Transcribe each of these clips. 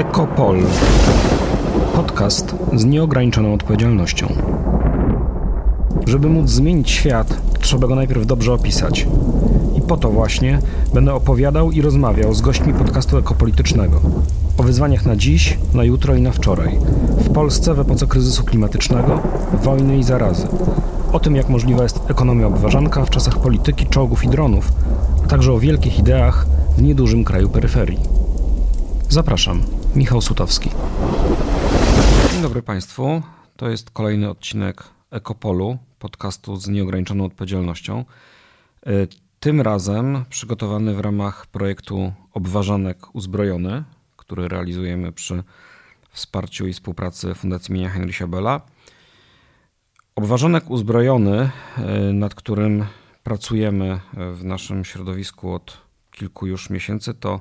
Ekopol. Podcast z nieograniczoną odpowiedzialnością. Żeby móc zmienić świat, trzeba go najpierw dobrze opisać. I po to właśnie będę opowiadał i rozmawiał z gośćmi podcastu ekopolitycznego. O wyzwaniach na dziś, na jutro i na wczoraj. W Polsce w epoce kryzysu klimatycznego, wojny i zarazy. O tym, jak możliwa jest ekonomia obważanka w czasach polityki, czołgów i dronów, a także o wielkich ideach w niedużym kraju peryferii. Zapraszam, Michał Sutowski. Dzień dobry Państwu. To jest kolejny odcinek Ekopolu, podcastu z nieograniczoną odpowiedzialnością. E, tym razem przygotowany w ramach projektu Obważanek Uzbrojony, który realizujemy przy wsparciu i współpracy Fundacji imienia Henrysia Bella. Obważanek Uzbrojony, e, nad którym pracujemy w naszym środowisku od kilku już miesięcy, to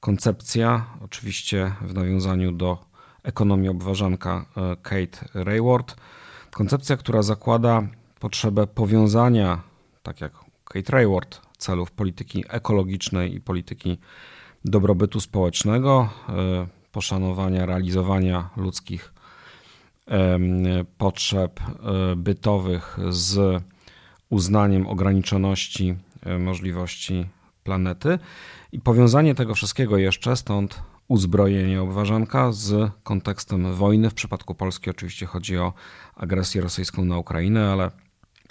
koncepcja, oczywiście w nawiązaniu do ekonomii obważanka e, Kate Rayward. Koncepcja, która zakłada potrzebę powiązania, tak jak Kate Rayward, celów polityki ekologicznej i polityki dobrobytu społecznego, e, poszanowania, realizowania ludzkich potrzeb e, bytowych z uznaniem ograniczoności możliwości planety i powiązanie tego wszystkiego jeszcze, stąd uzbrojenie obważanka z kontekstem wojny. W przypadku Polski oczywiście chodzi o agresję rosyjską na Ukrainę, ale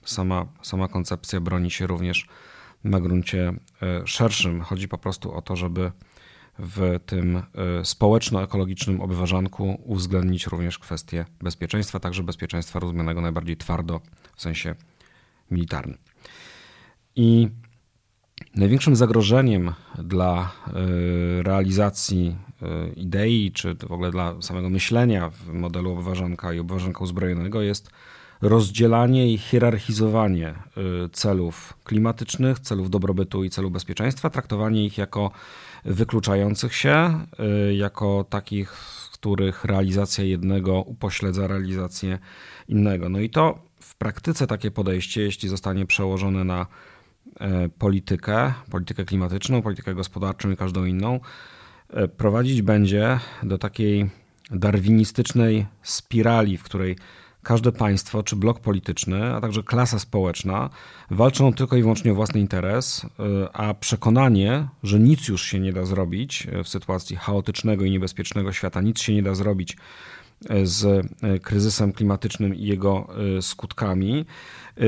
sama, sama koncepcja broni się również na gruncie e, szerszym. Chodzi po prostu o to, żeby w tym e, społeczno-ekologicznym obważanku uwzględnić również kwestię bezpieczeństwa, także bezpieczeństwa rozumianego najbardziej twardo w sensie militarnym. I Największym zagrożeniem dla e, realizacji e, idei, czy w ogóle dla samego myślenia w modelu obważanka i obważanka uzbrojonego jest rozdzielanie i hierarchizowanie e, celów klimatycznych, celów dobrobytu i celów bezpieczeństwa, traktowanie ich jako wykluczających się, jako takich, w których realizacja jednego upośledza realizację innego. No i to w praktyce takie podejście, jeśli zostanie przełożone na politykę, politykę klimatyczną, politykę gospodarczą i każdą inną, e, prowadzić będzie do takiej darwinistycznej spirali, w której każde państwo czy blok polityczny, a także klasa społeczna walczą tylko i wyłącznie o własny interes, e, a przekonanie, że nic już się nie da zrobić w sytuacji chaotycznego i niebezpiecznego świata, nic się nie da zrobić z e, kryzysem klimatycznym i jego e, skutkami, e,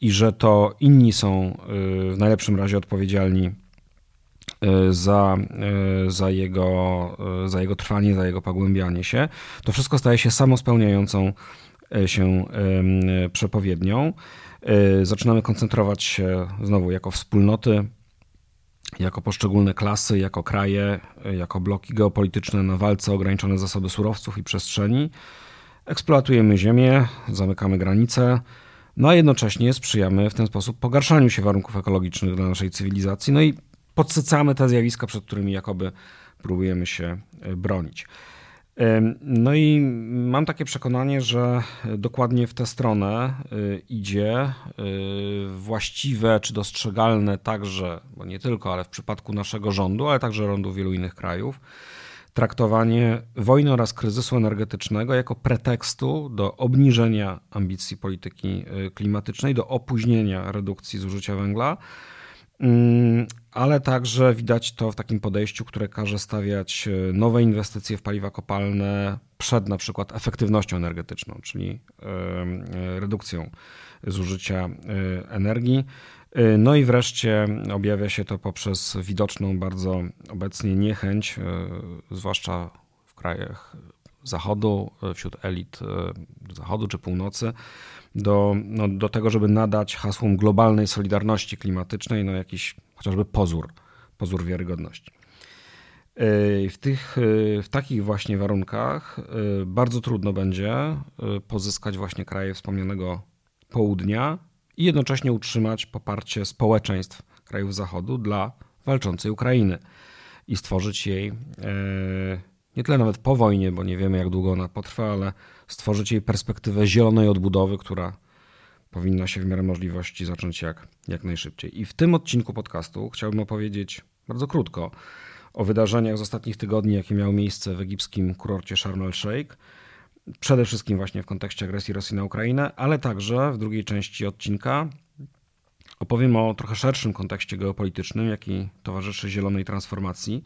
i że to inni są w najlepszym razie odpowiedzialni za, za, jego, za jego trwanie, za jego pogłębianie się, to wszystko staje się samospełniającą się przepowiednią. Zaczynamy koncentrować się znowu jako wspólnoty jako poszczególne klasy, jako kraje, jako bloki geopolityczne na walce ograniczone zasoby surowców i przestrzeni. Eksploatujemy ziemię, zamykamy granice, no a jednocześnie sprzyjamy w ten sposób pogarszaniu się warunków ekologicznych dla naszej cywilizacji, no i podsycamy te zjawiska, przed którymi jakoby próbujemy się bronić. No i mam takie przekonanie, że dokładnie w tę stronę y, idzie y, właściwe czy dostrzegalne także, bo nie tylko, ale w przypadku naszego rządu, ale także rządu wielu innych krajów, traktowanie wojny oraz kryzysu energetycznego jako pretekstu do obniżenia ambicji polityki y, klimatycznej, do opóźnienia redukcji zużycia węgla ale także widać to w takim podejściu, które każe stawiać e, nowe inwestycje w paliwa kopalne przed na przykład efektywnością energetyczną, czyli e, redukcją zużycia e, energii. No i wreszcie objawia się to poprzez widoczną bardzo obecnie niechęć, zwłaszcza w krajach Zachodu, wśród elit Zachodu czy Północy, do, no, do tego, żeby nadać hasłom globalnej solidarności klimatycznej no, jakiś chociażby pozór, pozór wiarygodności. E, w, tych, e, w takich właśnie warunkach e, bardzo trudno będzie pozyskać właśnie kraje wspomnianego południa i jednocześnie utrzymać poparcie społeczeństw krajów Zachodu dla walczącej Ukrainy i stworzyć jej nie tyle nawet po wojnie, bo nie wiemy jak długo ona potrwa, ale stworzyć jej perspektywę zielonej odbudowy, która powinna się w miarę możliwości zacząć jak, jak najszybciej. I w tym odcinku podcastu chciałbym opowiedzieć bardzo krótko o wydarzeniach z ostatnich tygodni, jakie miały miejsce w egipskim kurorcie Sharm el-Sheikh. Przede wszystkim właśnie w kontekście agresji Rosji na Ukrainę, ale także w drugiej części odcinka opowiem o trochę szerszym kontekście geopolitycznym, jaki towarzyszy zielonej transformacji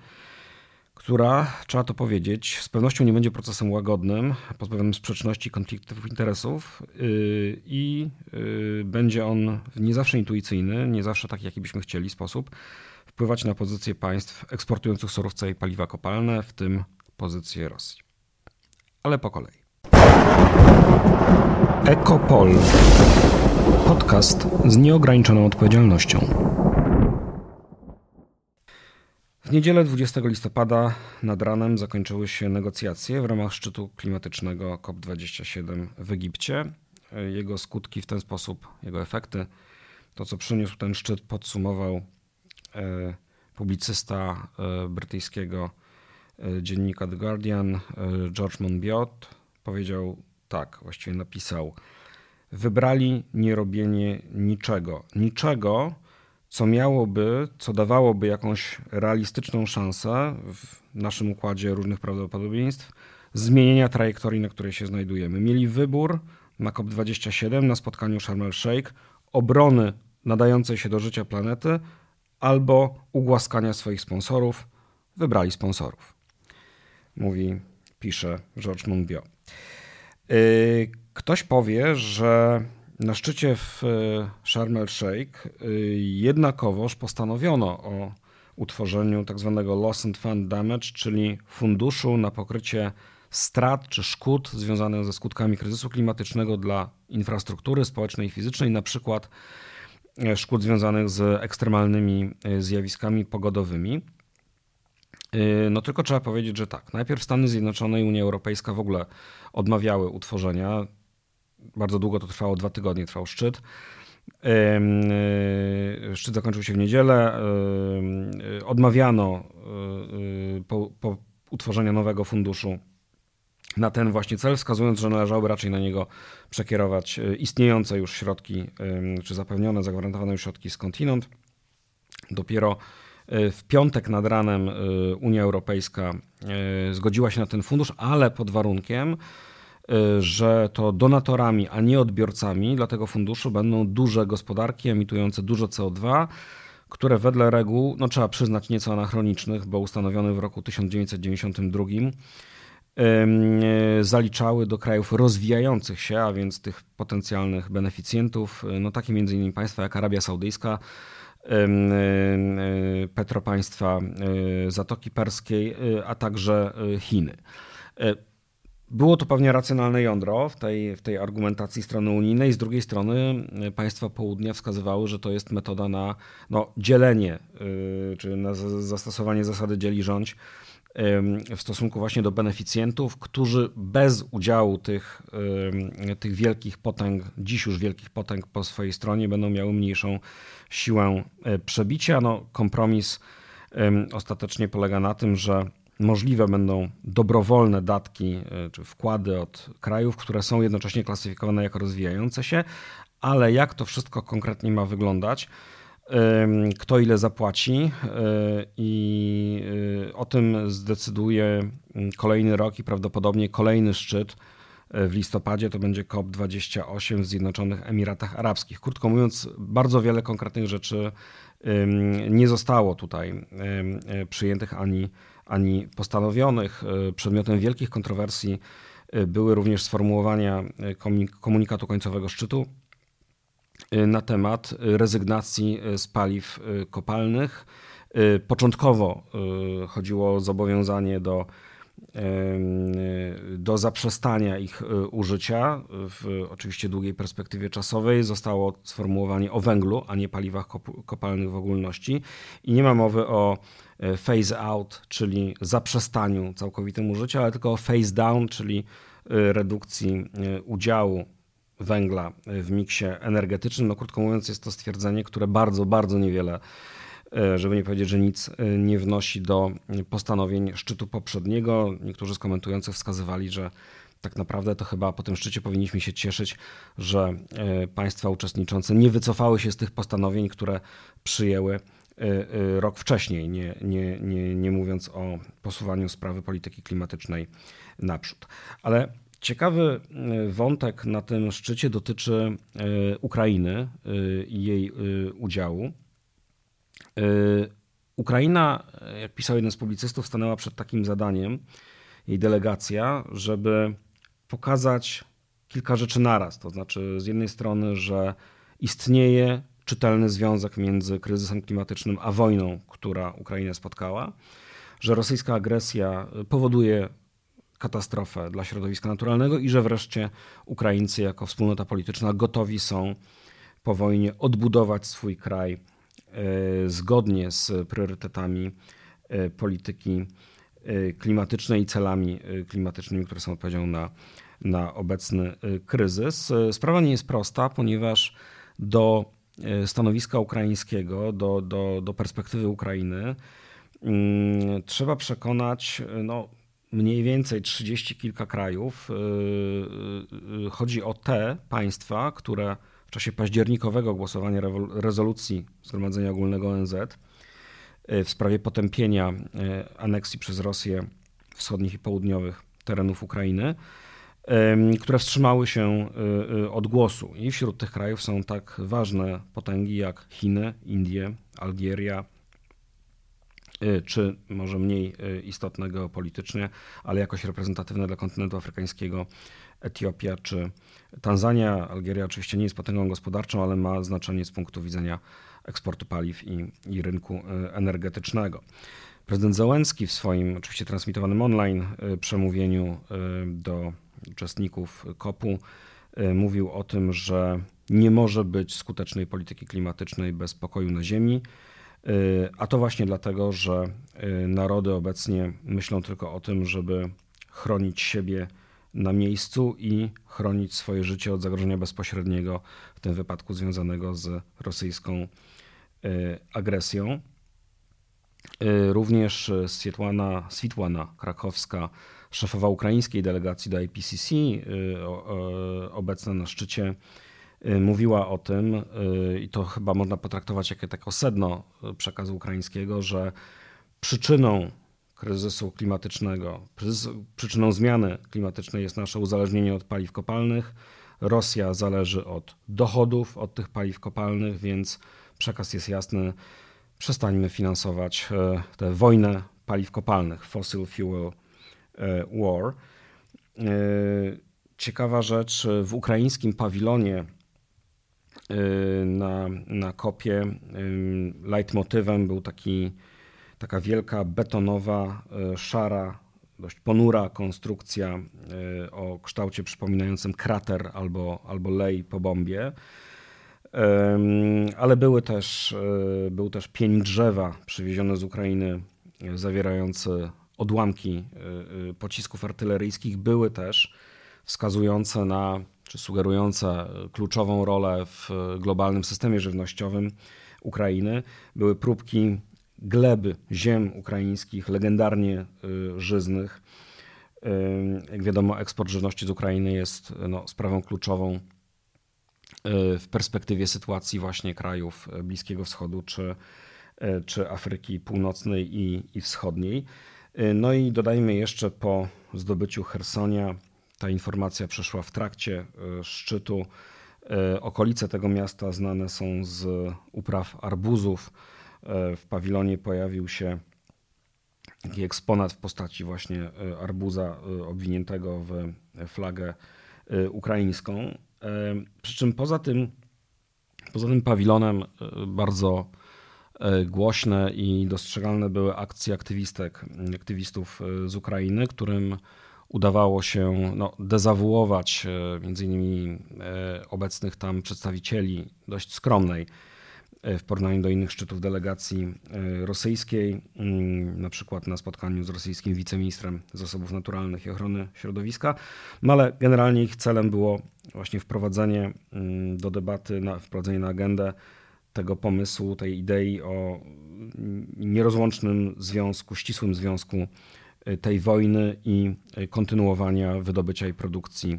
która, trzeba to powiedzieć, z pewnością nie będzie procesem łagodnym, pozbawionym sprzeczności, konfliktów interesów yy, i yy, będzie on nie zawsze intuicyjny, nie zawsze taki, jaki byśmy chcieli sposób wpływać na pozycje państw eksportujących surowce i paliwa kopalne, w tym pozycję Rosji. Ale po kolei. Ekopol. Podcast z nieograniczoną odpowiedzialnością. W niedzielę 20 listopada nad ranem zakończyły się negocjacje w ramach szczytu klimatycznego COP27 w Egipcie. Jego skutki w ten sposób, jego efekty, to co przyniósł ten szczyt, podsumował e, publicysta e, brytyjskiego e, dziennika The Guardian, George Monbiot. Powiedział tak, właściwie napisał: Wybrali nierobienie niczego. Niczego, co miałoby, co dawałoby jakąś realistyczną szansę w naszym układzie różnych prawdopodobieństw zmienienia trajektorii, na której się znajdujemy. Mieli wybór na COP27 na spotkaniu Sharm el-Sheikh obrony nadającej się do życia planety albo ugłaskania swoich sponsorów. Wybrali sponsorów. Mówi, pisze George Monbiot. Y, ktoś powie, że na szczycie w e, Sharm el-Sheikh e, jednakowoż postanowiono o utworzeniu tzw. Tak loss and fund damage, czyli funduszu na pokrycie strat czy szkód związanych ze skutkami kryzysu klimatycznego dla infrastruktury społecznej i fizycznej, na przykład e, szkód związanych z ekstremalnymi zjawiskami pogodowymi. No tylko trzeba powiedzieć, że tak. Najpierw Stany Zjednoczone i Unia Europejska w ogóle odmawiały utworzenia bardzo długo to trwało, dwa tygodnie trwał szczyt. E, szczyt zakończył się w niedzielę. Odmawiano e, po, po utworzeniu nowego funduszu na ten właśnie cel, wskazując, że należałoby raczej na niego przekierować e, istniejące już środki, czy zapewnione, zagwarantowane już środki skądinąd. Dopiero w piątek nad ranem Unia Europejska zgodziła się na ten fundusz, ale pod warunkiem, że to donatorami, a nie odbiorcami dla tego funduszu będą duże gospodarki emitujące dużo CO2, które wedle reguł, no trzeba przyznać nieco anachronicznych, bo ustanowionych w roku 1992, y, zaliczały do krajów rozwijających się, a więc tych potencjalnych beneficjentów, y, no takie między innymi państwa jak Arabia Saudyjska, petropaństwa Zatoki Perskiej, a także Chiny. Było to pewnie racjonalne jądro w tej, w tej argumentacji strony unijnej. Z drugiej strony y, państwa południa wskazywały, że to jest metoda na no, dzielenie, yy, czy na zastosowanie zasady dzieli rządź w stosunku właśnie do beneficjentów, którzy bez udziału tych, tych wielkich potęg, dziś już wielkich potęg po swojej stronie będą miały mniejszą siłę y, przebicia. No, kompromis ostatecznie polega na tym, że możliwe będą dobrowolne datki e, czy wkłady od krajów, które są jednocześnie klasyfikowane jako rozwijające się, ale jak to wszystko konkretnie ma wyglądać, kto ile zapłaci e, i e, o tym zdecyduje kolejny rok i prawdopodobnie kolejny szczyt w listopadzie to będzie COP28 w Zjednoczonych Emiratach Arabskich. Krótko mówiąc, bardzo wiele konkretnych rzeczy nie zostało tutaj przyjętych ani ani postanowionych. E, przedmiotem wielkich kontrowersji e, były również sformułowania komunikatu końcowego szczytu na temat rezygnacji z paliw kopalnych. Początkowo chodziło o zobowiązanie do, do zaprzestania ich użycia w oczywiście długiej perspektywie czasowej. Zostało sformułowanie o węglu, a nie paliwach kopalnych w ogólności. I nie ma mowy o E, phase out, czyli zaprzestaniu całkowitym użycia, ale tylko phase down, czyli e, redukcji e, udziału węgla w miksie energetycznym. No krótko mówiąc, jest to stwierdzenie, które bardzo, bardzo niewiele, żeby nie powiedzieć, że nic nie wnosi do postanowień szczytu poprzedniego. Niektórzy z komentujących wskazywali, że tak naprawdę to chyba po tym szczycie powinniśmy się cieszyć, że państwa uczestniczące nie wycofały się z tych postanowień, które przyjęły rok wcześniej, nie, nie, nie, nie mówiąc o posuwaniu sprawy polityki klimatycznej naprzód. Ale ciekawy wątek na tym szczycie dotyczy Ukrainy i jej udziału. Ukraina, jak pisał jeden z publicystów, stanęła przed takim zadaniem, jej delegacja, żeby pokazać kilka rzeczy naraz. To znaczy, z jednej strony, że istnieje czytelny związek między kryzysem klimatycznym a wojną, która Ukrainę spotkała, że rosyjska agresja powoduje katastrofę dla środowiska naturalnego i że wreszcie Ukraińcy jako wspólnota polityczna gotowi są po wojnie odbudować swój kraj zgodnie z priorytetami e, polityki e, klimatycznej i celami klimatycznymi, które są odpowiedzią na na obecny kryzys. Sprawa nie jest prosta, ponieważ do stanowiska ukraińskiego, do, do, do perspektywy Ukrainy mm, trzeba przekonać no, mniej więcej 30 kilka krajów. Chodzi o te państwa, które w czasie październikowego głosowania rezolucji Zgromadzenia Ogólnego ONZ w sprawie potępienia aneksji przez Rosję wschodnich i południowych terenów Ukrainy które wstrzymały się y, od głosu. I wśród tych krajów są tak ważne potęgi jak Chiny, Indie, Algieria, czy może mniej istotne geopolitycznie, ale jakoś reprezentatywne dla kontynentu afrykańskiego, Etiopia czy Tanzania. Algieria oczywiście nie jest potęgą gospodarczą, ale ma znaczenie z punktu widzenia eksportu paliw i, i rynku energetycznego. Prezydent Załęcki w swoim, oczywiście transmitowanym online, przemówieniu do uczestników COP-u mówił o tym, że nie może być skutecznej polityki klimatycznej bez pokoju na Ziemi. E, a to właśnie dlatego, że e, narody obecnie myślą tylko o tym, żeby chronić siebie na miejscu i chronić swoje życie od zagrożenia bezpośredniego, w tym wypadku związanego z rosyjską agresją. Również Swietłana, Switłana Krakowska szefowa ukraińskiej delegacji do IPCC, y, obecna na szczycie, y, mówiła o tym, y, i to chyba można potraktować jako takie sedno przekazu ukraińskiego, że przyczyną kryzysu klimatycznego, przyczyną zmiany klimatycznej jest nasze uzależnienie od paliw kopalnych. Rosja zależy od dochodów od tych paliw kopalnych, więc przekaz jest jasny. Przestańmy finansować tę wojnę paliw kopalnych, fossil fuel War. Ciekawa rzecz, w ukraińskim pawilonie na, na kopie leitmotywem był taki, taka wielka betonowa, szara, dość ponura konstrukcja o kształcie przypominającym krater albo, albo lej po bombie. Ale były też, był też pień drzewa przywieziony z Ukrainy, zawierający odłamki y, y, pocisków artyleryjskich były też wskazujące na, czy sugerujące kluczową rolę w globalnym systemie żywnościowym Ukrainy. Były próbki gleby ziem ukraińskich, legendarnie y, żyznych. Jak wiadomo, eksport żywności z Ukrainy jest no, sprawą kluczową w perspektywie sytuacji właśnie krajów Bliskiego Wschodu czy, czy Afryki Północnej i, i Wschodniej. Y, no i dodajmy jeszcze po zdobyciu Hersonia, ta informacja przeszła w trakcie y, szczytu. Y, okolice tego miasta znane są z upraw arbuzów. W pawilonie pojawił się taki eksponat w postaci właśnie arbuza obwiniętego w flagę ukraińską. Przy czym poza tym, poza tym pawilonem bardzo E, głośne i dostrzegalne były akcje aktywistek, aktywistów e, z Ukrainy, którym udawało się no, dezawuować e, między innymi obecnych tam przedstawicieli dość skromnej w porównaniu do innych szczytów delegacji rosyjskiej, mm, na przykład na spotkaniu z rosyjskim wiceministrem zasobów naturalnych i ochrony środowiska, no ale generalnie ich celem było właśnie wprowadzenie mm, do debaty, wprowadzenie na agendę tego pomysłu, tej idei o nierozłącznym związku, ścisłym związku tej wojny i y, kontynuowania wydobycia i produkcji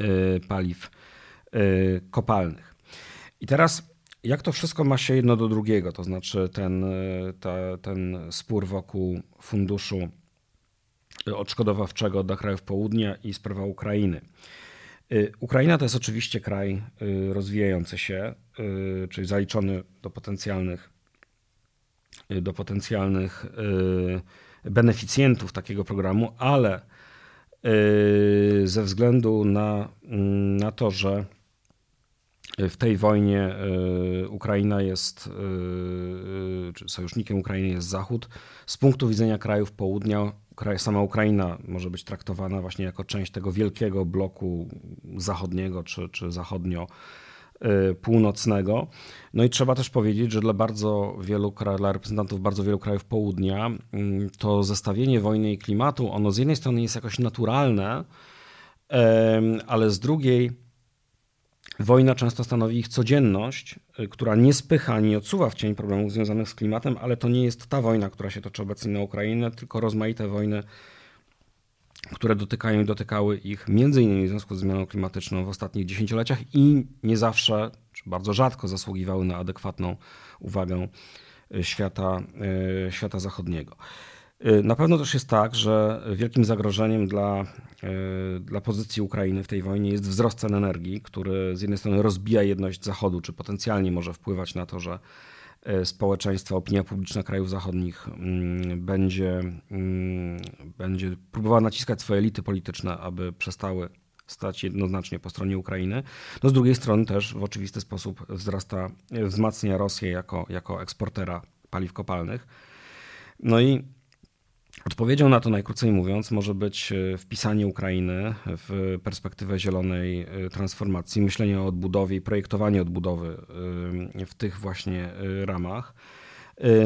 y, paliw kopalnych. I teraz jak to wszystko ma się jedno do drugiego? To znaczy ten, ta, ten spór wokół funduszu odszkodowawczego dla krajów południa i sprawa Ukrainy. Ukraina to jest oczywiście kraj rozwijający się, czyli zaliczony do potencjalnych, do potencjalnych beneficjentów takiego programu, ale ze względu na, na to, że w tej wojnie y, Ukraina jest, y, y, czy sojusznikiem Ukrainy jest Zachód. Z punktu widzenia krajów południa, sama Ukraina może być traktowana właśnie jako część tego wielkiego bloku zachodniego czy, czy zachodnio północnego. No i trzeba też powiedzieć, że dla bardzo wielu dla reprezentantów bardzo wielu krajów południa mm, to zestawienie wojny i klimatu, ono z jednej strony jest jakoś naturalne, ale z drugiej Wojna często stanowi ich codzienność, y, która nie spycha ani odsuwa w cień problemów związanych z klimatem, ale to nie jest ta wojna, która się toczy obecnie na Ukrainie, tylko rozmaite wojny, które dotykają i dotykały ich innymi w związku z zmianą klimatyczną w ostatnich dziesięcioleciach i nie zawsze, czy bardzo rzadko zasługiwały na adekwatną uwagę y, świata, y, świata zachodniego. Y, na pewno też jest tak, że wielkim zagrożeniem dla, dla pozycji Ukrainy w tej wojnie jest wzrost cen energii, który z jednej strony rozbija jedność Zachodu, czy potencjalnie może wpływać na to, że y, społeczeństwo, opinia publiczna krajów zachodnich mm, będzie, mm, będzie próbowała naciskać swoje elity polityczne, aby przestały stać jednoznacznie po stronie Ukrainy. No z drugiej strony też w oczywisty sposób wzrasta, wzmacnia Rosję jako, jako eksportera paliw kopalnych. No i Odpowiedzią na to, najkrócej mówiąc, może być e, wpisanie Ukrainy w perspektywę zielonej e, transformacji, myślenie o odbudowie i projektowanie odbudowy e, w tych właśnie ramach.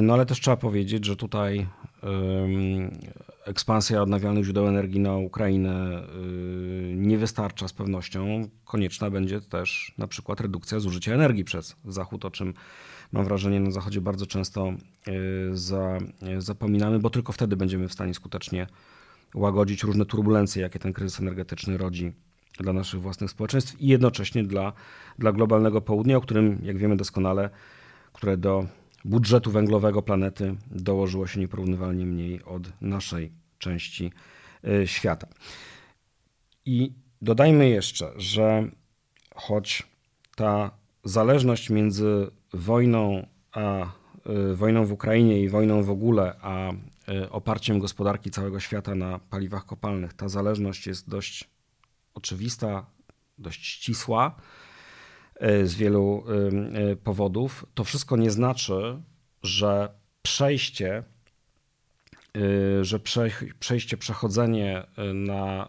No ale też trzeba powiedzieć, że tutaj ekspansja odnawialnych źródeł energii na Ukrainę nie wystarcza z pewnością. Konieczna będzie też na przykład redukcja zużycia energii przez Zachód, o czym mam wrażenie, na Zachodzie bardzo często e, za, e, zapominamy, bo tylko wtedy będziemy w stanie skutecznie łagodzić różne turbulencje, jakie ten kryzys energetyczny rodzi dla naszych własnych społeczeństw i jednocześnie dla, dla globalnego południa, o którym, jak wiemy doskonale, które do budżetu węglowego planety dołożyło się nieporównywalnie mniej od naszej części e, świata. I dodajmy jeszcze, że choć ta zależność między wojną, a, y, wojną w Ukrainie i wojną w ogóle, a y, oparciem gospodarki całego świata na paliwach kopalnych, ta zależność jest dość oczywista, dość ścisła y, z wielu powodów. To wszystko nie znaczy, że przejście, że przejście, przechodzenie na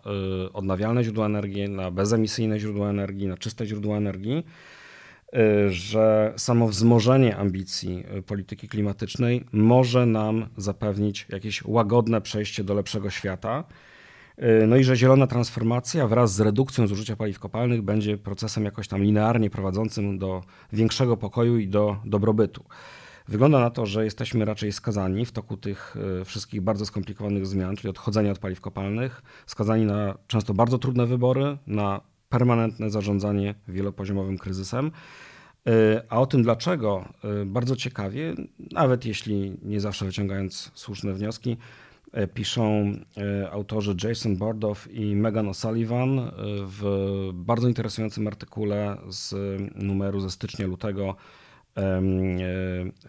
odnawialne źródła energii, na bezemisyjne źródła energii, na czyste źródła energii że samo wzmożenie ambicji y, polityki klimatycznej może nam zapewnić jakieś łagodne przejście do lepszego świata. Y, no i że zielona transformacja wraz z redukcją zużycia paliw kopalnych będzie procesem jakoś tam linearnie prowadzącym do większego pokoju i do dobrobytu. Wygląda na to, że jesteśmy raczej skazani w toku tych wszystkich bardzo skomplikowanych zmian, czyli odchodzenia od paliw kopalnych, skazani na często bardzo trudne wybory, na permanentne zarządzanie wielopoziomowym kryzysem. E, a o tym dlaczego, e, bardzo ciekawie, nawet jeśli nie zawsze wyciągając słuszne wnioski, e, piszą autorzy Jason Bordow i Megan O'Sullivan w bardzo interesującym artykule z numeru ze stycznia-lutego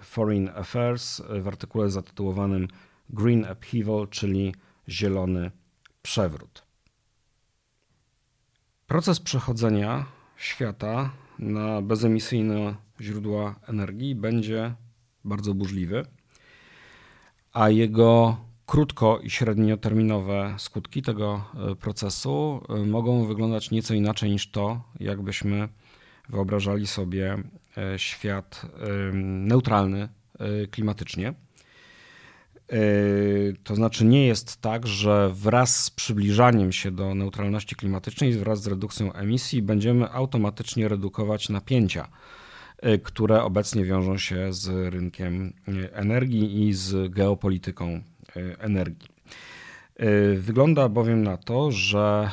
Foreign Affairs, w artykule zatytułowanym Green Upheaval, czyli Zielony Przewrót. Proces przechodzenia świata na bezemisyjne źródła energii będzie bardzo burzliwy, a jego krótko i średnioterminowe skutki tego e, procesu e, mogą wyglądać nieco inaczej niż to, jakbyśmy wyobrażali sobie e, świat neutralny klimatycznie. Yy, to znaczy nie jest tak, że wraz z przybliżaniem się do neutralności klimatycznej, wraz z redukcją emisji, będziemy automatycznie redukować napięcia, yy, które obecnie wiążą się z rynkiem yy, energii i z geopolityką energii. Wygląda bowiem na to, że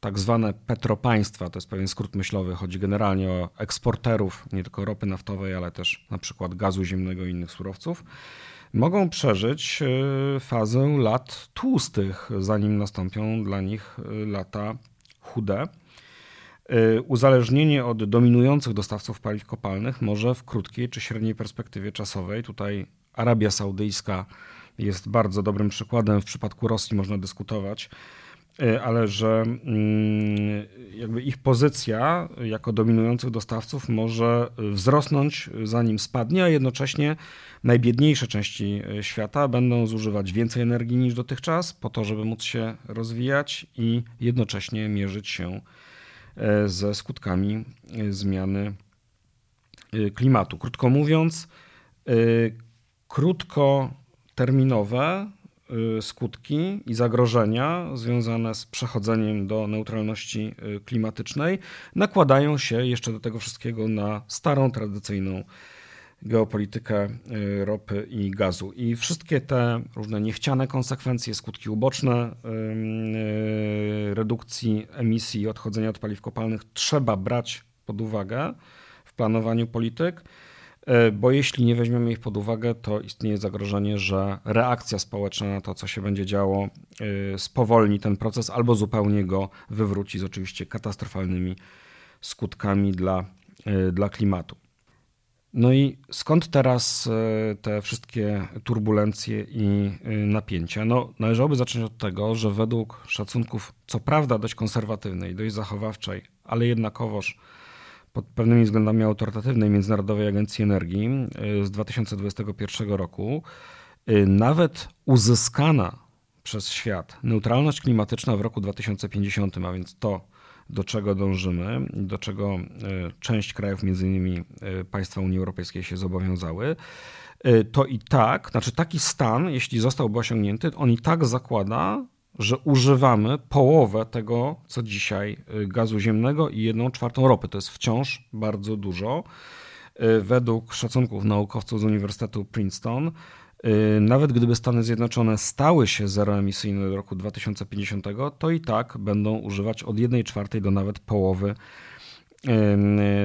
tak zwane petropaństwa, to jest pewien skrót myślowy, chodzi generalnie o eksporterów nie tylko ropy naftowej, ale też na przykład gazu ziemnego i innych surowców, mogą przeżyć y, fazę lat tłustych, zanim nastąpią dla nich y, lata chude. Y, uzależnienie od dominujących dostawców paliw kopalnych może w krótkiej czy średniej perspektywie czasowej, tutaj Arabia Saudyjska jest bardzo dobrym przykładem, w przypadku Rosji można dyskutować, E, ale że mm, jakby ich pozycja jako dominujących dostawców może wzrosnąć zanim spadnie, a jednocześnie najbiedniejsze części e, świata będą zużywać więcej energii niż dotychczas po to, żeby móc się rozwijać i jednocześnie mierzyć się e, ze skutkami zmiany klimatu. Krótko mówiąc, krótkoterminowe skutki i zagrożenia związane z przechodzeniem do neutralności y, klimatycznej nakładają się jeszcze do tego wszystkiego na starą, tradycyjną geopolitykę y, ropy i gazu. I wszystkie te różne niechciane konsekwencje, skutki uboczne redukcji emisji i odchodzenia od paliw kopalnych trzeba brać pod uwagę w planowaniu polityk. E, bo jeśli nie weźmiemy ich pod uwagę, to istnieje zagrożenie, że reakcja społeczna na to, co się będzie działo, e, spowolni ten proces albo zupełnie go wywróci z oczywiście katastrofalnymi skutkami dla, e, dla klimatu. No i skąd teraz te wszystkie turbulencje i napięcia? No, należałoby zacząć od tego, że według szacunków, co prawda dość konserwatywnej, dość zachowawczej, ale jednakowoż pod pewnymi względami autorytatywnej Międzynarodowej Agencji Energii y, z 2021 roku, y, nawet uzyskana przez świat neutralność klimatyczna w roku 2050, a więc to, do czego dążymy, do czego y, część krajów, między innymi państwa Unii Europejskiej się zobowiązały, to i tak, znaczy taki stan, jeśli zostałby osiągnięty, on i tak zakłada że używamy połowę tego, co dzisiaj y, gazu ziemnego i jedną czwartą ropy. To jest wciąż bardzo dużo. Y, według szacunków naukowców z Uniwersytetu Princeton, y, nawet gdyby Stany Zjednoczone stały się zeroemisyjne do roku 2050, to i tak będą używać od 1 czwartej do nawet połowy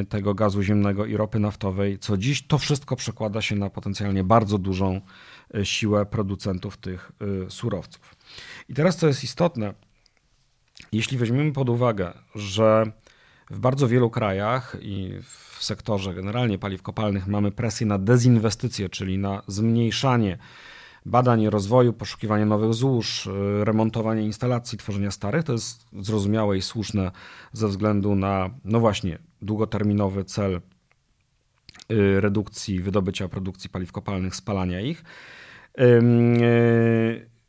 tego gazu ziemnego i ropy naftowej, co dziś to wszystko przekłada się na potencjalnie bardzo dużą siłę producentów tych surowców. I teraz, co jest istotne, jeśli weźmiemy pod uwagę, że w bardzo wielu krajach i w sektorze generalnie paliw kopalnych mamy presję na dezinwestycję, czyli na zmniejszanie badań, rozwoju, poszukiwanie nowych złóż, remontowanie instalacji, tworzenia starych. To jest zrozumiałe i słuszne ze względu na, no właśnie, długoterminowy cel y, redukcji wydobycia produkcji paliw kopalnych, spalania ich.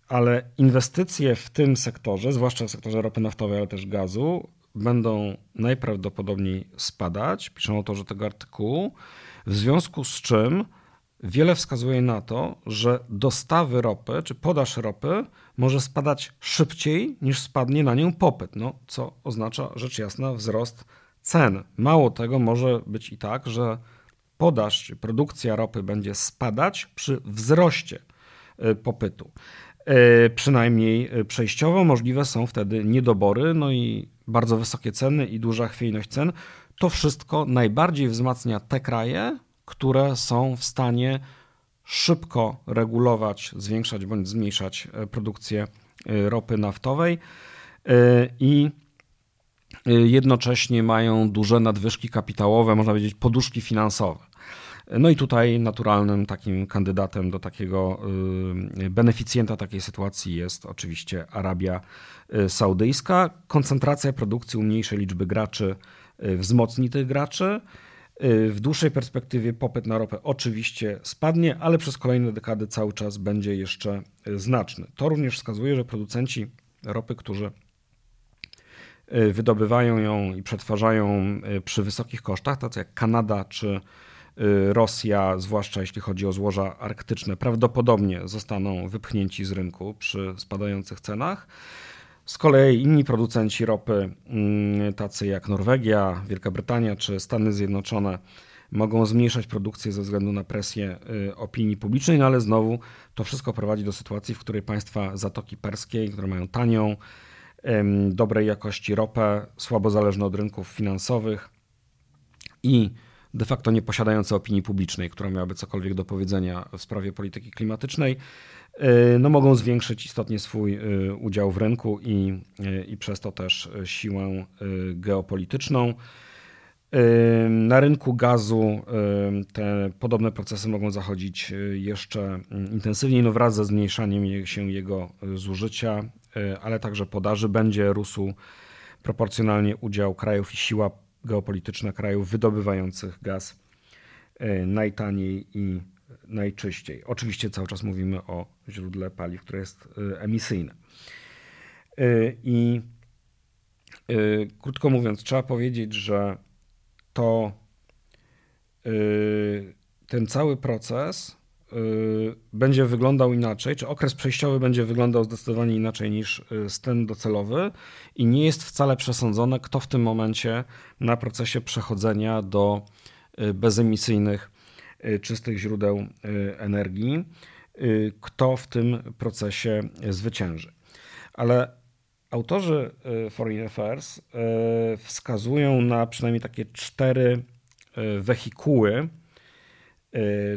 Ale inwestycje w tym sektorze, zwłaszcza w sektorze ropy naftowej, ale też gazu, będą najprawdopodobniej spadać. Piszą autorzy tego artykułu, w związku z czym wiele wskazuje na to, że dostawy ropy czy podaż ropy może spadać szybciej niż spadnie na nią popyt, no, co oznacza rzecz jasna wzrost cen. Mało tego, może być i tak, że podaż czy produkcja ropy będzie spadać przy wzroście y, popytu. E, przynajmniej e, przejściowo. Możliwe są wtedy niedobory, no i bardzo wysokie ceny i duża chwiejność cen. To wszystko najbardziej wzmacnia te kraje, które są w stanie szybko regulować, zwiększać bądź zmniejszać e, produkcję ropy naftowej i jednocześnie mają duże nadwyżki kapitałowe, można powiedzieć poduszki finansowe. No i tutaj naturalnym takim kandydatem do takiego y, beneficjenta takiej sytuacji jest oczywiście Arabia y, Saudyjska. Koncentracja produkcji u mniejszej liczby graczy y, wzmocni tych graczy. W dłuższej perspektywie popyt na ropę oczywiście spadnie, ale przez kolejne dekady cały czas będzie jeszcze znaczny. To również wskazuje, że producenci ropy, którzy wydobywają ją i przetwarzają przy wysokich kosztach, tacy jak Kanada czy Rosja, zwłaszcza jeśli chodzi o złoża arktyczne, prawdopodobnie zostaną wypchnięci z rynku przy spadających cenach. Z kolei inni producenci ropy, mm, tacy jak Norwegia, Wielka Brytania czy Stany Zjednoczone, mogą zmniejszać produkcję ze względu na presję y, opinii publicznej, no ale znowu to wszystko prowadzi do sytuacji, w której państwa Zatoki Perskiej, które mają tanią dobrej jakości ropę, słabo zależne od rynków finansowych i de facto nie posiadające opinii publicznej, która miałaby cokolwiek do powiedzenia w sprawie polityki klimatycznej, e, no mogą zwiększyć istotnie swój e, udział w rynku i, e, i przez to też siłę geopolityczną. Na rynku gazu te podobne procesy mogą zachodzić jeszcze intensywniej, no wraz ze zmniejszaniem się jego zużycia, ale także podaży będzie rósł proporcjonalnie udział krajów i siła geopolityczna krajów wydobywających gaz e, najtaniej i najczyściej. Oczywiście cały czas mówimy o źródle paliw, które jest e, emisyjne. E, I krótko mówiąc, trzeba powiedzieć, że to ten cały proces będzie wyglądał inaczej, czy okres przejściowy będzie wyglądał zdecydowanie inaczej niż y, ten docelowy i nie jest wcale przesądzone, kto w tym momencie na procesie przechodzenia do y, bezemisyjnych, czystych źródeł energii, kto w tym procesie zwycięży. Ale autorzy Foreign Affairs wskazują na przynajmniej takie cztery wehikuły,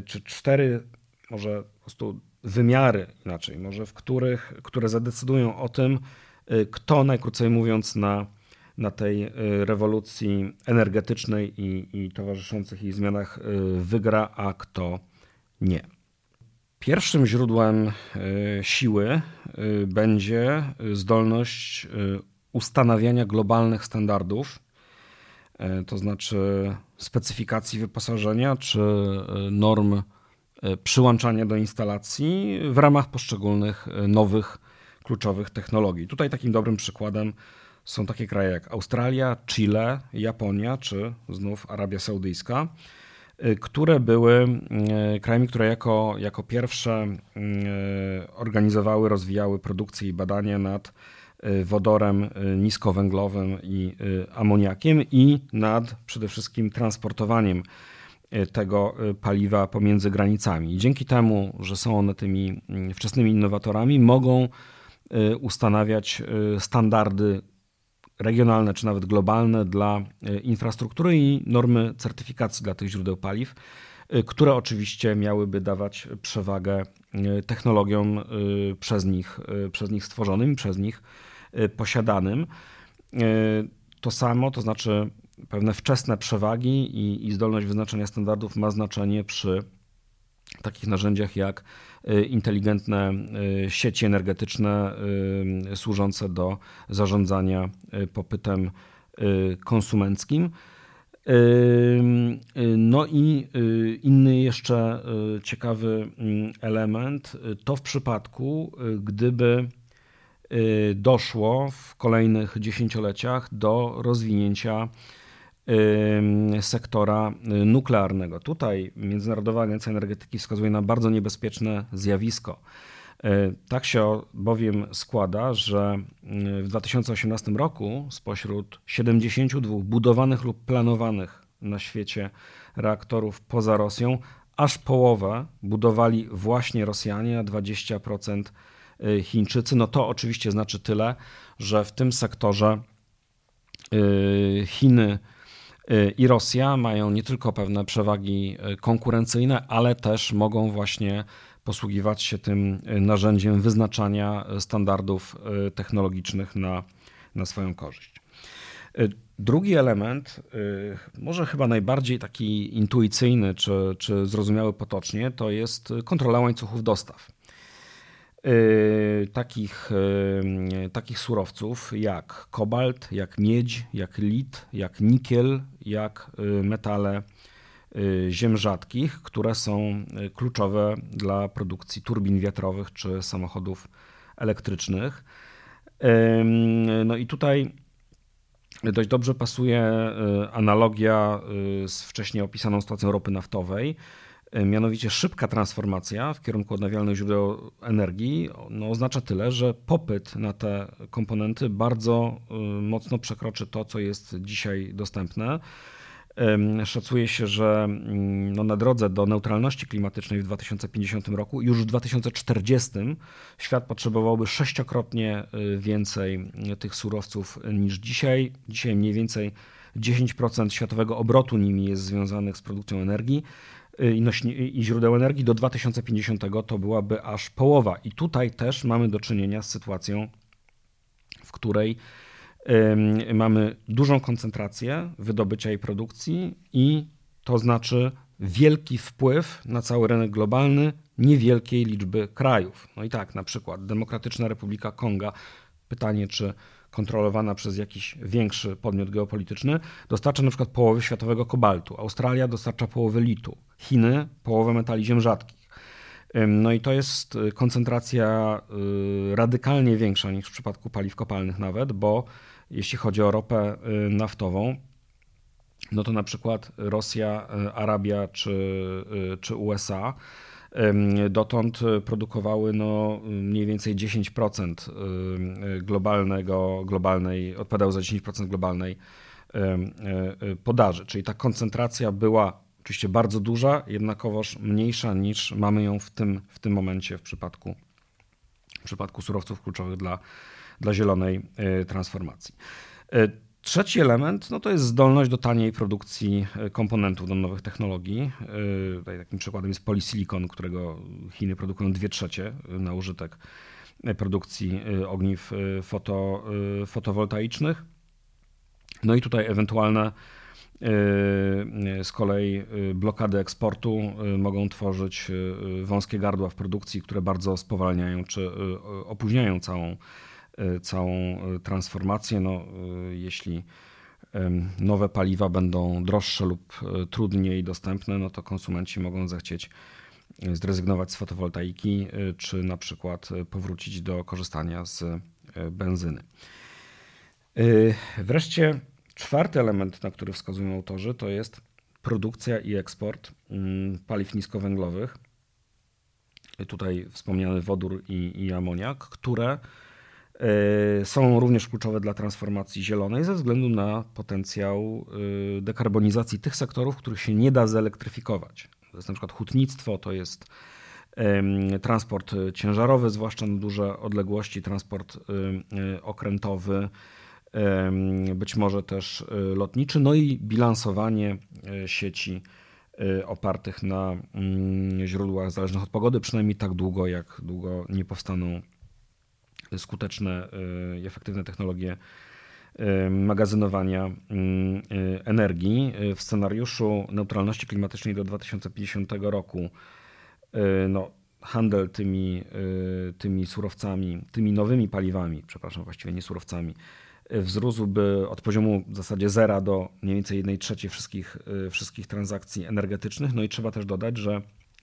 czy cztery może po prostu wymiary inaczej, może w których, które zadecydują o tym, y, kto najkrócej mówiąc na, na tej y, rewolucji energetycznej i, i towarzyszących jej zmianach y, wygra, a kto nie. Pierwszym źródłem siły będzie zdolność ustanawiania globalnych standardów, to znaczy specyfikacji wyposażenia czy norm przyłączania do instalacji w ramach poszczególnych e, nowych, kluczowych technologii. Tutaj takim dobrym przykładem są takie kraje jak Australia, Chile, Japonia czy znów Arabia Saudyjska, e, które były krajami, które jako, jako pierwsze organizowały, rozwijały produkcję i badania nad wodorem niskowęglowym i amoniakiem i nad przede wszystkim transportowaniem tego y, paliwa pomiędzy granicami. Dzięki temu, że są one tymi mm, wczesnymi innowatorami, mogą y, ustanawiać standardy regionalne czy nawet globalne dla infrastruktury i normy certyfikacji dla tych źródeł paliw, które oczywiście miałyby dawać przewagę technologiom przez nich, przez nich stworzonym, przez nich posiadanym. To samo, to znaczy pewne wczesne przewagi i, i zdolność wyznaczenia standardów ma znaczenie przy takich narzędziach jak y, inteligentne y, sieci energetyczne y, służące do zarządzania popytem konsumenckim. No i inny jeszcze ciekawy mm, element to w przypadku, gdyby doszło w kolejnych dziesięcioleciach do rozwinięcia sektora y, nuklearnego. Tutaj Międzynarodowa Agencja Energetyki wskazuje na bardzo niebezpieczne zjawisko. Y, tak się bowiem składa, że y, w 2018 roku spośród 72 budowanych lub planowanych na świecie reaktorów poza Rosją, aż połowę budowali właśnie Rosjanie, a 20% Chińczycy. No to oczywiście znaczy tyle, że w tym sektorze Chiny i Rosja mają nie tylko pewne przewagi y, konkurencyjne, ale też mogą właśnie posługiwać się tym y, narzędziem wyznaczania standardów technologicznych na, na swoją korzyść. Drugi element, może chyba najbardziej taki intuicyjny czy, czy zrozumiały potocznie, to jest kontrola łańcuchów dostaw. Y, takich, y, takich surowców jak kobalt, jak miedź, jak lit, jak nikiel, jak y, metale ziem rzadkich, które są kluczowe dla produkcji turbin wiatrowych czy samochodów elektrycznych. No i tutaj dość dobrze pasuje analogia z wcześniej opisaną stacją ropy naftowej mianowicie szybka transformacja w kierunku odnawialnych źródeł energii no, oznacza tyle, że popyt na te komponenty bardzo e, mocno przekroczy to, co jest dzisiaj dostępne. E, Szacuje się, że mm, no na drodze do neutralności klimatycznej w 2050 roku, już w 2040 świat potrzebowałby sześciokrotnie y, więcej tych surowców niż dzisiaj. Dzisiaj mniej więcej 10% światowego obrotu nimi jest związanych z produkcją energii y, i źródeł energii. Do 2050 to byłaby aż połowa. I tutaj też mamy do czynienia z sytuacją, w której mamy dużą koncentrację wydobycia i produkcji i to znaczy wielki wpływ na cały rynek globalny niewielkiej liczby krajów. No i tak, na przykład Demokratyczna Republika Konga, pytanie czy kontrolowana przez jakiś większy podmiot geopolityczny, dostarcza na przykład połowy światowego kobaltu. Australia dostarcza połowy litu, Chiny połowę metali ziem rzadkich. No i to jest y, koncentracja y, radykalnie większa niż w przypadku paliw kopalnych nawet, bo jeśli chodzi o ropę y, naftową, no to na przykład Rosja, Arabia czy, czy USA dotąd produkowały no mniej więcej 10% globalnego, globalnej, odpowiadały za 10% globalnej podaży. Czyli ta koncentracja była oczywiście bardzo duża, jednakowoż mniejsza niż mamy ją w tym, w tym momencie w przypadku, w przypadku surowców kluczowych dla dla zielonej e, transformacji. E, trzeci element no to jest zdolność do taniej produkcji e, komponentów do nowych technologii. Tutaj takim przykładem jest polysilicon, którego Chiny produkują 2 trzecie na użytek produkcji ogniw foto, fotowoltaicznych. No i tutaj ewentualne z kolei blokady eksportu mogą tworzyć wąskie gardła w produkcji, które bardzo spowalniają czy opóźniają całą E, całą e, transformację. No, e, jeśli nowe paliwa będą droższe lub trudniej dostępne, no to konsumenci mogą zechcieć zrezygnować z fotowoltaiki, czy na przykład powrócić do korzystania z benzyny. Wreszcie czwarty element, na który wskazują autorzy, to jest produkcja i eksport mm, paliw niskowęglowych. Tutaj wspomniany wodór i, i amoniak, które E, są również kluczowe dla transformacji zielonej ze względu na potencjał e, dekarbonizacji tych sektorów, których się nie da zelektryfikować. To jest na przykład hutnictwo, to jest transport ciężarowy, zwłaszcza na duże odległości, transport e, okrętowy, być może też lotniczy, no i bilansowanie sieci opartych na mm, źródłach zależnych od pogody, przynajmniej tak długo, jak długo nie powstaną skuteczne y, i efektywne technologie y, magazynowania y, energii. W scenariuszu neutralności klimatycznej do 2050 roku no, handel tymi, tymi surowcami, tymi nowymi paliwami, przepraszam, właściwie nie surowcami, wzrósłby od poziomu w zasadzie zera do mniej więcej 1 trzeciej wszystkich, wszystkich transakcji energetycznych. No i trzeba też dodać, że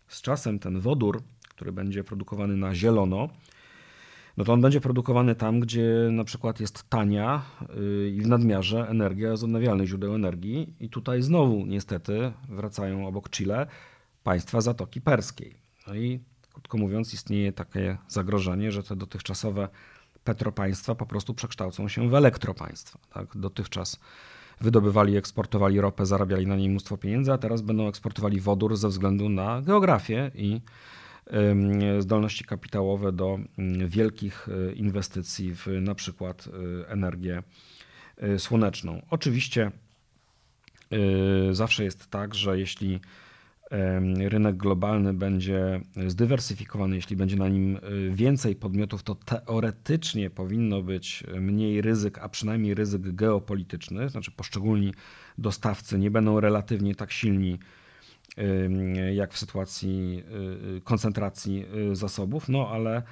z czasem ten wodór, który będzie produkowany na zielono, no to on będzie produkowany tam, gdzie na przykład jest tania y, i w nadmiarze energia z odnawialnych źródeł energii. I tutaj znowu niestety wracają obok Chile państwa Zatoki Perskiej. No i krótko mówiąc, istnieje takie zagrożenie, że te dotychczasowe petropaństwa po prostu przekształcą się w elektropaństwa. Tak? Dotychczas wydobywali, eksportowali ropę, zarabiali na niej mnóstwo pieniędzy, a teraz będą eksportowali wodór ze względu na geografię i zdolności kapitałowe do mm, wielkich e, inwestycji w na przykład e, energię e, słoneczną. Oczywiście zawsze jest tak, że jeśli rynek globalny będzie zdywersyfikowany, jeśli będzie na nim więcej podmiotów, to teoretycznie powinno być mniej ryzyk, a przynajmniej ryzyk geopolityczny, znaczy poszczególni dostawcy nie będą relatywnie tak silni jak w sytuacji y, y, koncentracji y, zasobów, no ale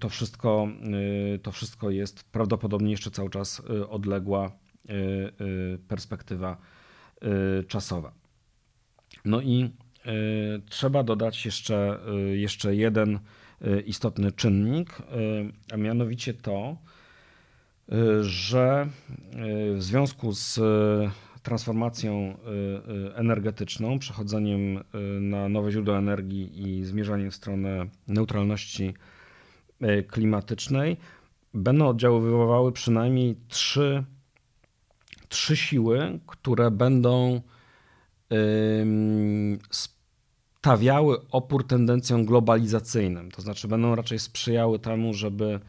to wszystko, to wszystko jest prawdopodobnie jeszcze cały czas odległa perspektywa czasowa. No i trzeba dodać jeszcze, jeszcze jeden istotny czynnik, a mianowicie to, że w związku z transformacją y, y, energetyczną, przechodzeniem y, na nowe źródła energii i zmierzaniem w stronę neutralności klimatycznej, będą oddziaływały przynajmniej trzy trzy siły, które będą stawiały opór tendencjom globalizacyjnym. To znaczy, będą raczej sprzyjały temu, żeby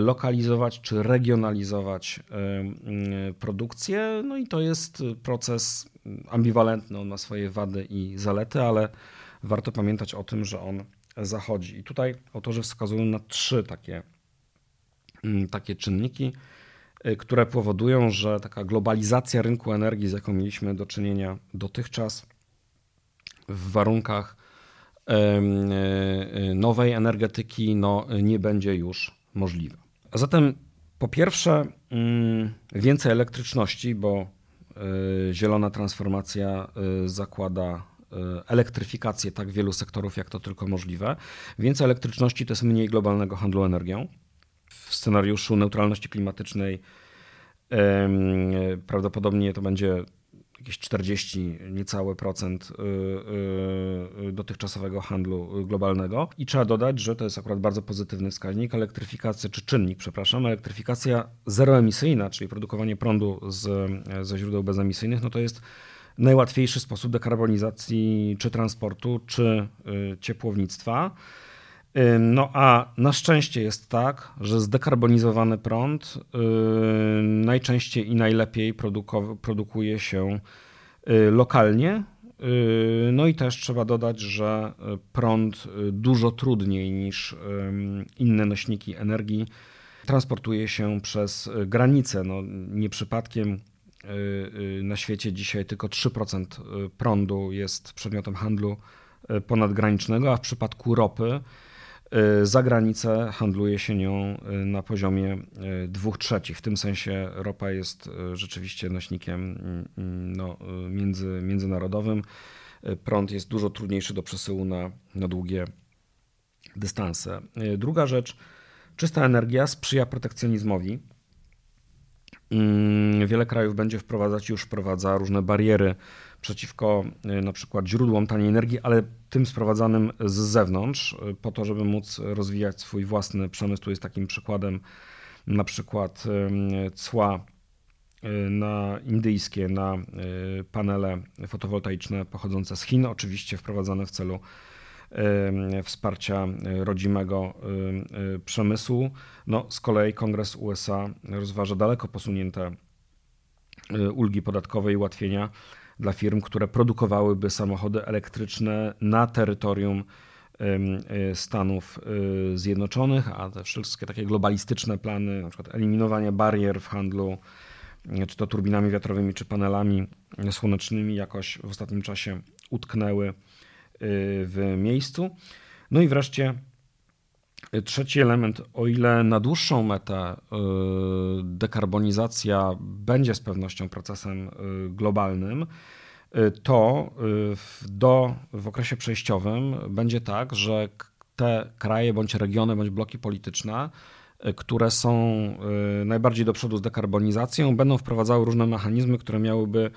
lokalizować czy regionalizować produkcję. No i to jest proces ambiwalentny, on ma swoje wady i zalety, ale warto pamiętać o tym, że on zachodzi. I tutaj autorzy wskazują na trzy takie, takie czynniki, które powodują, że taka globalizacja rynku energii, z jaką mieliśmy do czynienia dotychczas w warunkach nowej energetyki, no, nie będzie już możliwa. A zatem po pierwsze mm, więcej elektryczności, bo zielona transformacja zakłada E, elektryfikację tak wielu sektorów, jak to tylko możliwe. Więcej elektryczności to jest mniej globalnego handlu energią. W scenariuszu neutralności klimatycznej prawdopodobnie to będzie jakieś 40 niecałe procent e, e, dotychczasowego handlu globalnego. I trzeba dodać, że to jest akurat bardzo pozytywny wskaźnik. Elektryfikacja, czy czynnik, przepraszam, elektryfikacja zeroemisyjna, czyli produkowanie prądu z, ze źródeł bezemisyjnych, no to jest najłatwiejszy sposób dekarbonizacji czy transportu, czy y, ciepłownictwa. Y, no a na szczęście jest tak, że zdekarbonizowany prąd y, najczęściej i najlepiej produkuje się lokalnie. No i też trzeba dodać, że prąd dużo trudniej niż inne nośniki energii transportuje się przez granice. No, nie przypadkiem Y, y, na świecie dzisiaj tylko 3% y, prądu jest przedmiotem handlu ponadgranicznego, a w przypadku ropy za granicę handluje się nią na poziomie 2 trzecich. W tym sensie ropa jest rzeczywiście nośnikiem mm, no, między, międzynarodowym. Prąd jest dużo trudniejszy do przesyłu na, na długie dystanse. Druga rzecz, czysta energia sprzyja protekcjonizmowi Mm, wiele krajów będzie wprowadzać, już wprowadza różne bariery przeciwko na przykład źródłom taniej energii, ale tym sprowadzanym z zewnątrz, y, po to, żeby móc rozwijać swój własny przemysł. Tu jest takim przykładem na przykład y, cła na indyjskie, na panele fotowoltaiczne pochodzące z Chin, oczywiście wprowadzane w celu wsparcia rodzimego przemysłu. No, z kolei Kongres USA rozważa daleko posunięte ulgi podatkowe i ułatwienia dla firm, które produkowałyby samochody elektryczne na terytorium Stanów Zjednoczonych, a te wszystkie takie globalistyczne plany, na przykład eliminowanie barier w handlu, czy to turbinami wiatrowymi, czy panelami słonecznymi, jakoś w ostatnim czasie utknęły w miejscu. No i wreszcie trzeci element, o ile na dłuższą metę y, dekarbonizacja będzie z pewnością procesem y, globalnym, y, to do, w okresie przejściowym będzie tak, że te kraje bądź regiony bądź bloki polityczne które są najbardziej do przodu z dekarbonizacją, będą wprowadzały różne mechanizmy, które miałyby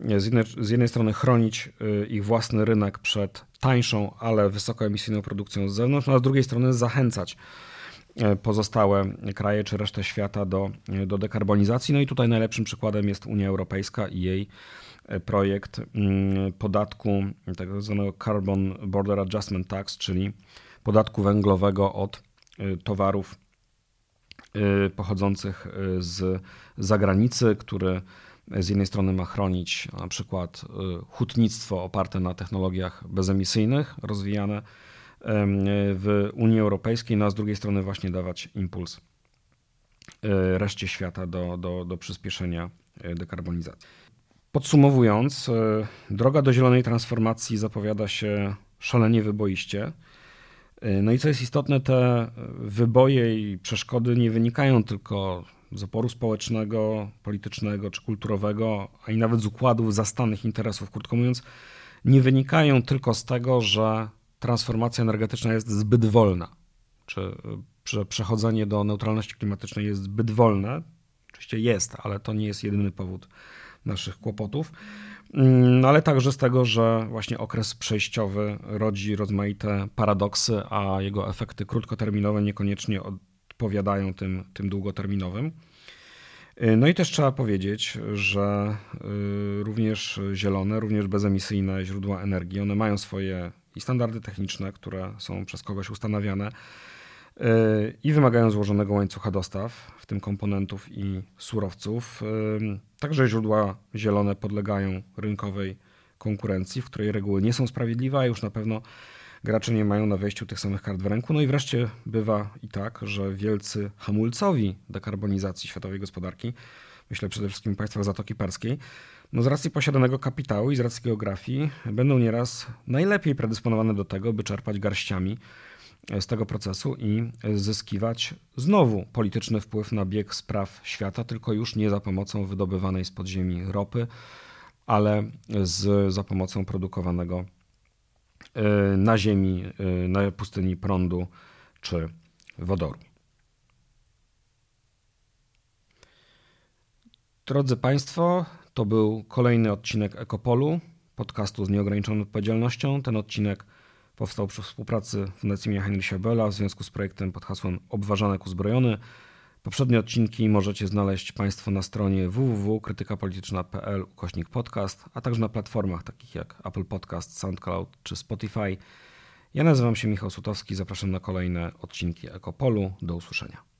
z jednej, z jednej strony chronić y, ich własny rynek przed tańszą, ale wysokoemisyjną produkcją z zewnątrz, no a z drugiej strony zachęcać y, pozostałe kraje czy resztę świata do, do dekarbonizacji. No i tutaj najlepszym przykładem jest Unia Europejska i jej projekt mm, podatku tak zwanego Carbon Border Adjustment Tax, czyli podatku węglowego od towarów pochodzących z zagranicy, który z jednej strony ma chronić na przykład y, hutnictwo oparte na technologiach bezemisyjnych rozwijane w Unii Europejskiej, no a z drugiej strony właśnie dawać impuls y, reszcie świata do, do, do przyspieszenia y, dekarbonizacji. Podsumowując, droga do zielonej transformacji zapowiada się szalenie wyboiście. No i co jest istotne, te wyboje i przeszkody nie wynikają tylko z oporu społecznego, politycznego czy kulturowego, a i nawet z układów zastanych interesów, krótko mówiąc, nie wynikają tylko z tego, że transformacja energetyczna jest zbyt wolna, czy że przechodzenie do neutralności klimatycznej jest zbyt wolne. Oczywiście jest, ale to nie jest jedyny powód naszych kłopotów. No, ale także z tego, że właśnie okres przejściowy rodzi rozmaite paradoksy, a jego efekty krótkoterminowe niekoniecznie odpowiadają tym, tym długoterminowym. No i też trzeba powiedzieć, że również zielone, również bezemisyjne źródła energii, one mają swoje i standardy techniczne, które są przez kogoś ustanawiane i wymagają złożonego łańcucha dostaw, w tym komponentów i surowców. Także źródła zielone podlegają rynkowej konkurencji, w której reguły nie są sprawiedliwe, a już na pewno gracze nie mają na wejściu tych samych kart w ręku. No i wreszcie bywa i tak, że wielcy hamulcowi dekarbonizacji światowej gospodarki, myślę przede wszystkim o państwach Zatoki Perskiej, no z racji posiadanego kapitału i z racji geografii będą nieraz najlepiej predysponowane do tego, by czerpać garściami z tego procesu i zyskiwać znowu polityczny wpływ na bieg spraw świata, tylko już nie za pomocą wydobywanej z podziemi ropy, ale z, za pomocą produkowanego na ziemi, e, na pustyni prądu czy wodoru. Drodzy Państwo, to był kolejny odcinek Ekopolu, podcastu z nieograniczoną odpowiedzialnością. Ten odcinek powstał przy współpracy Fundacji Mia Heinricha Bella w związku z projektem pod hasłem Obważanek uzbrojony. Poprzednie odcinki możecie znaleźć Państwo na stronie www.krytykapolityczna.pl ukośnik podcast, a także na platformach takich jak Apple Podcast, SoundCloud czy Spotify. Ja nazywam się Michał Sutowski, zapraszam na kolejne odcinki Ekopolu. Do usłyszenia.